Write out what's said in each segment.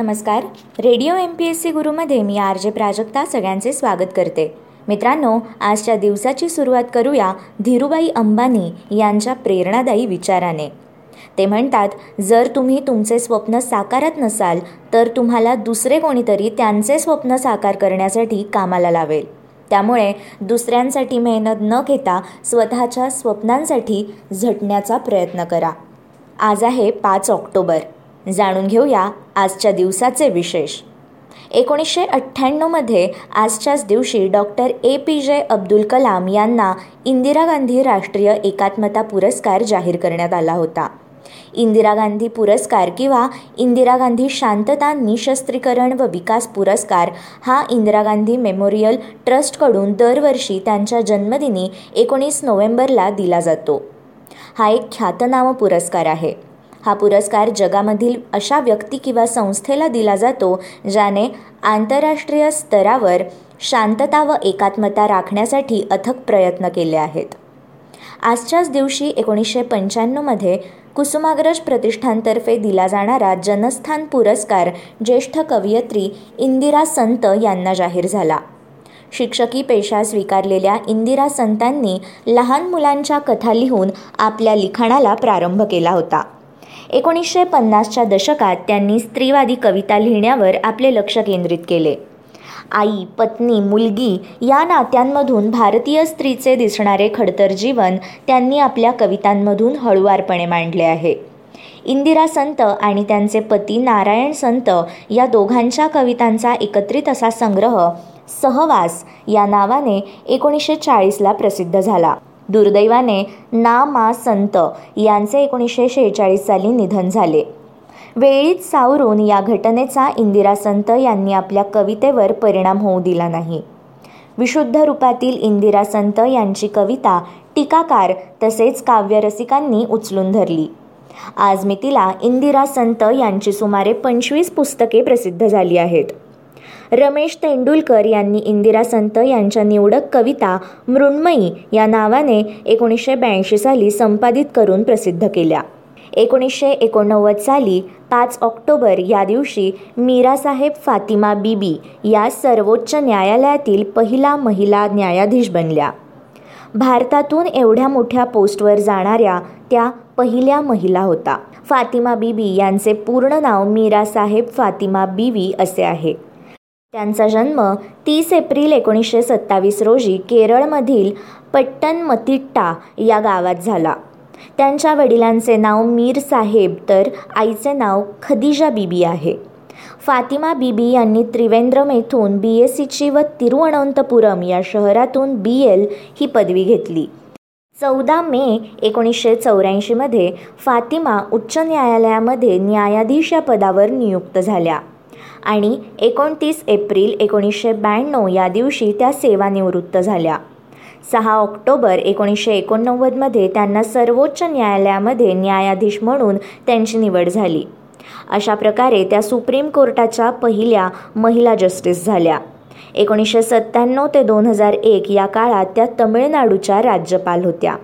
नमस्कार. Radio M P S C गुरुमध्ये मी R J Prajakta सगळ्यांचे स्वागत करते. मित्रांनो आजच्या दिवसाची सुरुवात करूया धीरूबाई अंबानी यांच्या प्रेरणादायी विचाराने. ते म्हणतात जर तुम्ही तुमचे स्वप्न साकारत नसाल तर तुम्हाला दुसरे कोणीतरी त्यांचे स्वप्न साकार करण्यासाठी कामाला लावेल. त्यामुळे दुसऱ्यांसाठी मेहनत न घेता स्वतःच्या स्वप्नांसाठी झटण्याचा प्रयत्न करा. आज आहे पाच ऑक्टोबर. जाणून घेऊया आजच्या दिवसाचे विशेष. एकोणीसशे अठ्ठ्याण्णवमध्ये आजच्याच दिवशी डॉक्टर ए पी जे अब्दुल कलाम यांना इंदिरा गांधी राष्ट्रीय एकात्मता पुरस्कार जाहीर करण्यात आला होता. इंदिरा गांधी पुरस्कार किंवा इंदिरा गांधी शांतता निशस्त्रीकरण व विकास पुरस्कार हा इंदिरा गांधी मेमोरियल ट्रस्टकडून दरवर्षी त्यांच्या जन्मदिनी एकोणीस नोव्हेंबरला दिला जातो. हा एक ख्यातनाम पुरस्कार आहे. हा पुरस्कार जगामधील अशा व्यक्ती किंवा संस्थेला दिला जातो ज्याने आंतरराष्ट्रीय स्तरावर शांतता व एकात्मता राखण्यासाठी अथक प्रयत्न केले आहेत. आजच्याच दिवशी एकोणीसशे पंच्याण्णवमध्ये कुसुमाग्रज प्रतिष्ठानतर्फे दिला जाणारा जनस्थान पुरस्कार ज्येष्ठ कवयित्री इंदिरा संत यांना जाहीर झाला. शिक्षकी पेशा स्वीकारलेल्या इंदिरा संतांनी लहान मुलांच्या कथा लिहून आपल्या लिखाणाला प्रारंभ केला होता. एकोणीसशे पन्नासच्या दशकात त्यांनी स्त्रीवादी कविता लिहिण्यावर आपले लक्ष केंद्रित केले. आई पत्नी मुलगी या नात्यांमधून भारतीय स्त्रीचे दिसणारे खडतर जीवन त्यांनी आपल्या कवितांमधून हळुवारपणे मांडले आहे. इंदिरा संत आणि त्यांचे पती नारायण संत या दोघांच्या कवितांचा एकत्रित असा संग्रह सहवास या नावाने एकोणीसशे चाळीसला प्रसिद्ध झाला. दुर्दैवाने ना मा संत यांचे एकोणीसशे शेहेचाळीस साली निधन झाले. वेळीच सावरून या घटनेचा इंदिरा संत यांनी आपल्या कवितेवर परिणाम होऊ दिला नाही. विशुद्ध रूपातील इंदिरा संत यांची कविता टीकाकार तसेच काव्यरसिकांनी उचलून धरली. आज मी तिला इंदिरा संत यांची सुमारे पंचवीस पुस्तके प्रसिद्ध झाली आहेत. रमेश तेंडुलकर यांनी इंदिरा संत यांच्या निवडक कविता मृण्मयी या नावाने एकोणीसशे ब्याऐंशी साली संपादित करून प्रसिद्ध केल्या. एकोणीसशे एकोणनव्वद साली पाच ऑक्टोबर या दिवशी मीरासाहेब फातिमा बीबी या सर्वोच्च न्यायालयातील पहिला महिला न्यायाधीश बनल्या. भारतातून एवढ्या मोठ्या पोस्टवर जाणाऱ्या त्या पहिल्या महिला होता फातिमा बीबी यांचे पूर्ण नाव मीरासाहेब फातिमा बीवी असे आहे. त्यांचा जन्म तीस एप्रिल एकोणीसशे सत्तावीस रोजी केरळमधील पट्टनमतिट्टा या गावात झाला. त्यांच्या वडिलांचे नाव मीर साहेब तर आईचे नाव खदिजा बीबी आहे. फातिमा बीबी यांनी त्रिवेंद्रम येथून बी एस सीची व तिरुअनंतपुरम या शहरातून बी एल ही पदवी घेतली. चौदा मे एकोणीसशे चौऱ्याऐंशीमध्ये फातिमा उच्च न्यायालयामध्ये न्यायाधीश या पदावर नियुक्त झाल्या. आणि एकोणतीस एप्रिल एकोणीसशे ब्याण्णव या दिवशी त्या सेवानिवृत्त झाल्या. सहा ऑक्टोबर एकोणीसशे एकोणनव्वदमध्ये त्यांना सर्वोच्च न्यायालयामध्ये न्यायाधीश म्हणून त्यांची निवड झाली. अशा प्रकारे त्या सुप्रीम कोर्टाच्या पहिल्या महिला जस्टिस झाल्या. एकोणीसशे सत्त्याण्णव ते दोन हजार एक या काळात त्या तमिळनाडूच्या राज्यपाल होत्या.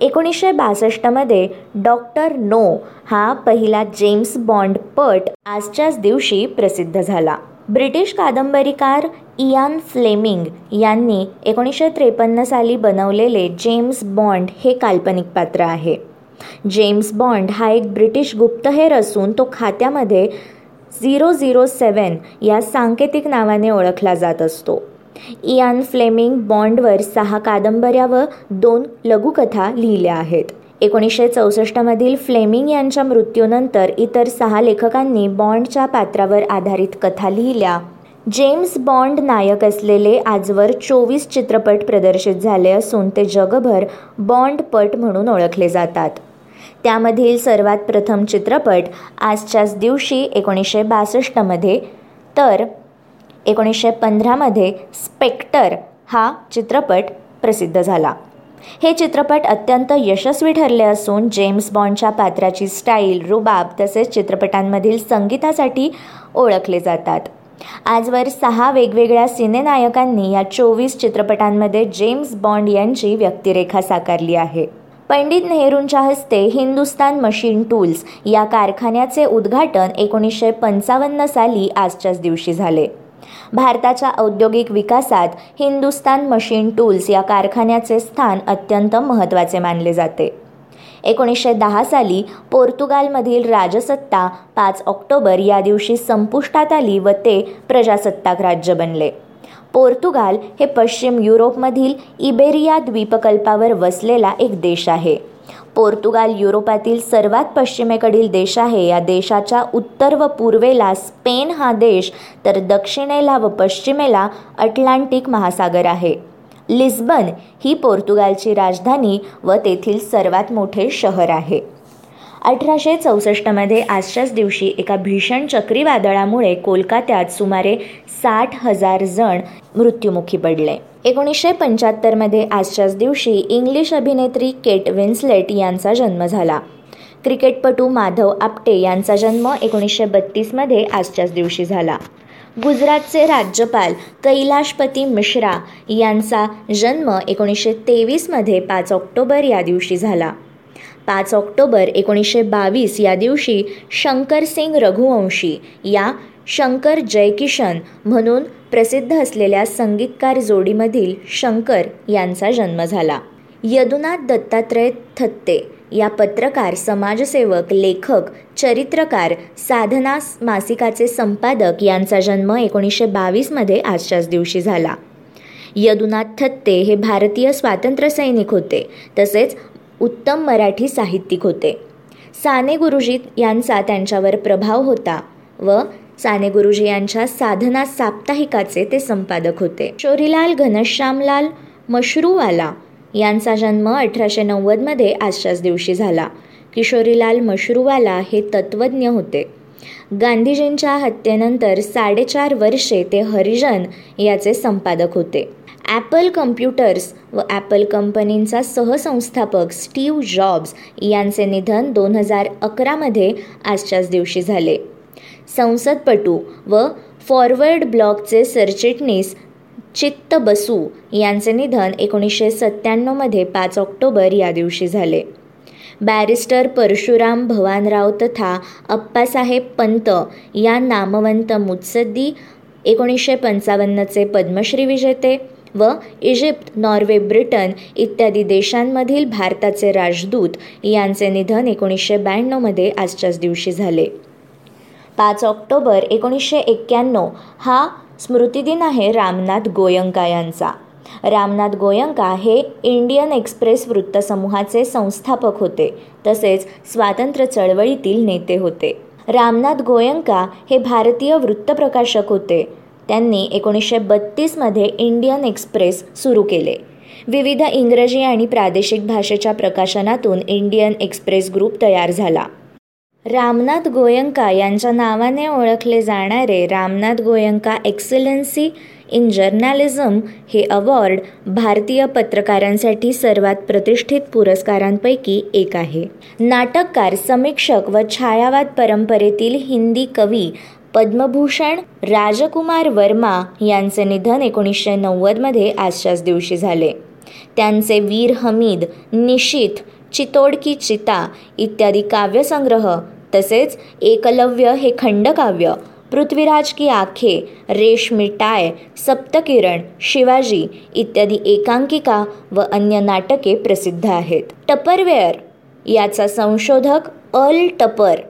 एकोणीसशे बासष्टमध्ये डॉक्टर नो हा पहिला जेम्स बॉन्ड पट आजच्याच दिवशी प्रसिद्ध झाला. ब्रिटिश कादंबरीकार इयान फ्लेमिंग यांनी एकोणीसशे त्रेपन्न साली बनवलेले जेम्स बॉन्ड हे काल्पनिक पात्र आहे. जेम्स बॉन्ड हा एक ब्रिटिश गुप्तहेर असून तो खात्यामध्ये झिरो झिरो सेवन या सांकेतिक नावाने ओळखला जात असतो. इयान फ्लेमिंग बॉन्डवर सहा कादंबऱ्या व दोन लघुकथा लिहिल्या आहेत. एकोणीसशे चौसष्टमधील फ्लेमिंग यांच्या मृत्यूनंतर इतर सहा लेखकांनी बॉन्डच्या पात्रावर आधारित कथा लिहिल्या. जेम्स बॉन्ड नायक असलेले आजवर चोवीस चित्रपट प्रदर्शित झाले असून ते जगभर बॉन्डपट म्हणून ओळखले जातात. त्यामधील सर्वात प्रथम चित्रपट आजच्याच दिवशी एकोणीसशे बासष्टमध्ये तर एकोणीसशे पंधरामध्ये स्पेक्टर हा चित्रपट प्रसिद्ध झाला. हे चित्रपट अत्यंत यशस्वी ठरले असून जेम्स बॉन्डच्या पात्राची स्टाईल रुबाब तसेच चित्रपटांमधील संगीतासाठी ओळखले जातात. आजवर सहा वेगवेगळ्या सिनेनायकांनी या चोवीस चित्रपटांमध्ये जेम्स बॉन्ड यांची व्यक्तिरेखा साकारली आहे. पंडित नेहरूंच्या हस्ते हिंदुस्तान मशीन टूल्स या कारखान्याचे उद्घाटन एकोणीसशे पंचावन्न साली आजच्याच दिवशी झाले. भारताच्या औद्योगिक विकासात हिंदुस्तान मशीन टूल्स या कारखान्याचे स्थान अत्यंत महत्त्वाचे मानले जाते. एकोणीसशे दहा साली पोर्तुगालमधील राजसत्ता पाच ऑक्टोबर या दिवशी संपुष्टात आली व ते प्रजासत्ताक राज्य बनले. पोर्तुगाल हे पश्चिम युरोपमधील इबेरिया द्वीपकल्पावर वसलेला एक देश आहे. पोर्तुगाल युरोपातील सर्वात पश्चिमेकडील देश आहे. या देशाच्या उत्तर व पूर्वेला स्पेन हा देश तर दक्षिणेला व पश्चिमेला अटलांटिक महासागर आहे. लिस्बन ही पोर्तुगालची राजधानी व तेथील सर्वात मोठे शहर आहे. अठराशे चौसष्टमध्ये आजच्याच दिवशी एका भीषण चक्रीवादळामुळे कोलकात्यात सुमारे साठ हजार जण मृत्युमुखी पडले. एकोणीसशे पंच्याहत्तरमध्ये आजच्याच दिवशी इंग्लिश अभिनेत्री केट विन्सलेट यांचा जन्म झाला. क्रिकेटपटू माधव आपटे यांचा जन्म एकोणीसशे बत्तीसमध्ये आजच्याच दिवशी झाला. गुजरातचे राज्यपाल कैलाशपती मिश्रा यांचा जन्म एकोणीसशे तेवीसमध्ये पाच ऑक्टोबर या दिवशी झाला. पाच ऑक्टोबर एकोणीसशे बावीस या दिवशी शंकरसिंग रघुवंशी या शंकर जयकिशन म्हणून प्रसिद्ध असलेल्या संगीतकार जोडीमधील शंकर यांचा जन्म झाला. यदुनाथ दत्तात्रय थत्ते या पत्रकार समाजसेवक लेखक चरित्रकार साधना मासिकाचे संपादक यांचा जन्म एकोणीसशे बावीसमध्ये आजच्याच दिवशी झाला. यदुनाथ थत्ते हे भारतीय स्वातंत्र्यसैनिक होते. तसेच उत्तम मराठी साहित्यिक होते. साने गुरुजी यांचा त्यांच्यावर प्रभाव होता व साने गुरुजी यांच्या साधना साप्ताहिकाचे ते संपादक होते. शोरीलाल घनश्यामलाल मशरूवाला यांचा जन्म अठराशे नव्वदमध्ये आजच्याच दिवशी झाला. किशोरीलाल मशरूवाला हे तत्त्वज्ञ होते. गांधीजींच्या हत्येनंतर साडेचार वर्षे ते हरिजन याचे संपादक होते. ॲपल कम्प्युटर्स व ॲपल कंपनींचा सहसंस्थापक स्टीव्ह जॉब्स यांचे निधन दोन हजार अकरामध्ये आजच्याच दिवशी झाले. संसदपटू व फॉरवर्ड ब्लॉकचे सरचिटणीस चित्त बसू यांचे निधन एकोणीसशे सत्त्याण्णवमध्ये पाच ऑक्टोबर या दिवशी झाले. बॅरिस्टर परशुराम भवानराव तथा अप्पासाहेब पंत या नामवंत मुत्सद्दी एकोणीसशे पंचावन्नचे पद्मश्री विजेते व इजिप्त नॉर्वे ब्रिटन इत्यादी देशांमधील भारताचे राजदूत यांचे निधन एकोणीसशे ब्याण्णवमध्ये आजच्याच दिवशी झाले. पाच ऑक्टोबर एकोणीसशे एक्क्याण्णव हा स्मृतिदिन आहे रामनाथ गोयंका यांचा. रामनाथ गोयंका हे इंडियन एक्सप्रेस वृत्तसमूहाचे संस्थापक होते. तसेच स्वातंत्र्य चळवळीतील नेते होते. रामनाथ गोयंका हे भारतीय वृत्तप्रकाशक होते. त्यांनी एकोणीसशे बत्तीसमध्ये इंडियन एक्सप्रेस सुरू केले. विविध इंग्रजी आणि प्रादेशिक भाषेच्या प्रकाशनातून इंडियन एक्सप्रेस ग्रुप तयार झाला. रामनाथ गोयंका यांच्या नावाने ओळखले जाणारे Ramnath Goenka excellence in journalism हे अवॉर्ड भारतीय पत्रकारांसाठी सर्वात प्रतिष्ठित पुरस्कारांपैकी एक आहे. नाटककार समीक्षक व छायावाद परंपरेतील हिंदी कवी पद्मभूषण राजकुमार वर्मा यांचे निधन एकोणीसशे नव्वदमध्ये आजच्याच दिवशी झाले. त्यांचे वीर हमीद निशित चितोड की चिता इत्यादी काव्यसंग्रह तसेच एकलव्य हे खंडकाव्य पृथ्वीराज की आखे रेशमी टाय सप्तकिरण शिवाजी इत्यादी एकांकिका व अन्य नाटके प्रसिद्ध आहेत. टपरवेअर याचा संशोधक अल टपर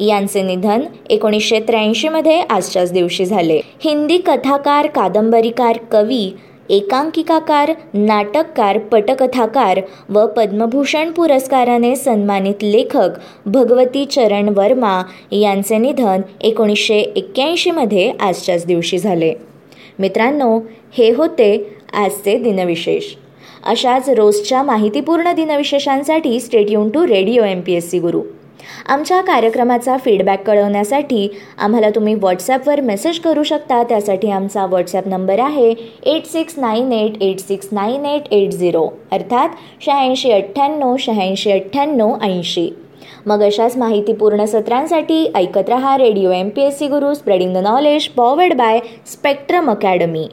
यांचे निधन एकोणीसशे त्र्याऐंशीमध्ये आजच्याच दिवशी झाले. हिंदी कथाकार कादंबरीकार कवी एकांकिकाकार नाटककार पटकथाकार व पद्मभूषण पुरस्काराने सन्मानित लेखक भगवती चरण वर्मा यांचे निधन एकोणीसशे एक्क्याऐंशीमध्ये आजच्याच दिवशी झाले. मित्रांनो हे होते आजचे दिनविशेष. अशाच रोजच्या माहितीपूर्ण दिनविशेषांसाठी stay tuned to radio M P S C Guru आमच्या कार्यक्रमाचा फीडबॅक कळवण्यासाठी आम्हाला तुम्ही व्हॉट्सॲपवर मेसेज करू शकता. त्यासाठी आमचा व्हॉट्सॲप नंबर आहे eight six nine eight eight six nine eight eight zero अर्थात शहाऐंशी अठ्ठ्याण्णव शहाऐंशी अठ्ठ्याण्णव ऐंशी. मग अशाच माहितीपूर्ण सत्रांसाठी ऐकत रहा radio M P S C Guru spreading the knowledge powered by Spectrum Academy